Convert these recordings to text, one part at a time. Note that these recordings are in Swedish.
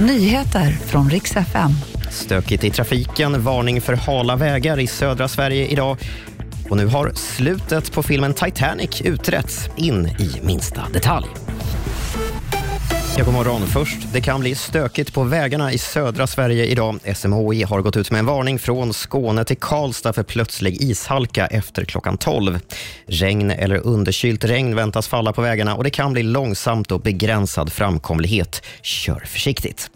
Nyheter från riks FM. Stökigt i trafiken, varning för hala vägar i södra Sverige idag. Och nu har slutet på filmen Titanic utretts in i minsta detalj. Ja, god morgon. Först, det kan bli stökigt på vägarna i södra Sverige idag. SMHI har gått ut med en varning från Skåne till Karlstad för plötslig ishalka efter klockan 12. Regn eller underkylt regn väntas falla på vägarna och det kan bli långsamt och begränsad framkomlighet. Kör försiktigt.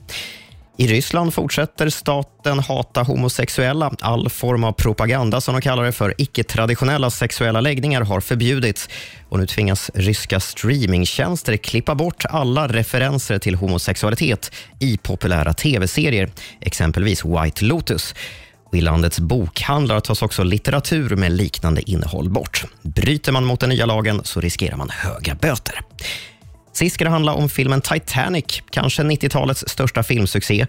I Ryssland fortsätter staten hata homosexuella. All form av propaganda som de kallar det för icke-traditionella sexuella läggningar har förbjudits. Och nu tvingas ryska streamingtjänster klippa bort alla referenser till homosexualitet i populära tv-serier, exempelvis White Lotus. Och I landets bokhandlar tas också litteratur med liknande innehåll bort. Bryter man mot den nya lagen så riskerar man höga böter. Sist ska det handla om filmen Titanic, kanske 90-talets största filmsuccé.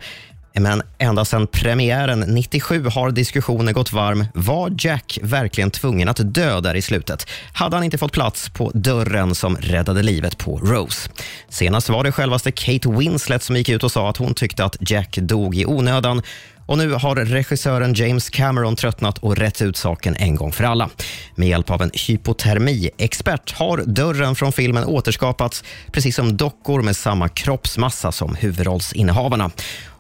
Men ända sedan premiären 97 har diskussionen gått varm. Var Jack verkligen tvungen att dö där i slutet? Hade han inte fått plats på dörren som räddade livet på Rose? Senast var det självaste Kate Winslet som gick ut och sa att hon tyckte att Jack dog i onödan. Och nu har regissören James Cameron tröttnat och rätt ut saken en gång för alla. Med hjälp av en hypotermiexpert har dörren från filmen återskapats precis som dockor med samma kroppsmassa som huvudrollsinnehavarna.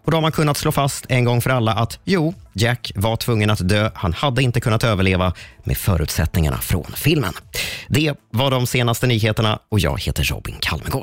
Och då har man kunnat slå fast en gång för alla att jo, Jack var tvungen att dö. Han hade inte kunnat överleva med förutsättningarna från filmen. Det var de senaste nyheterna och jag heter Robin Kalmegård.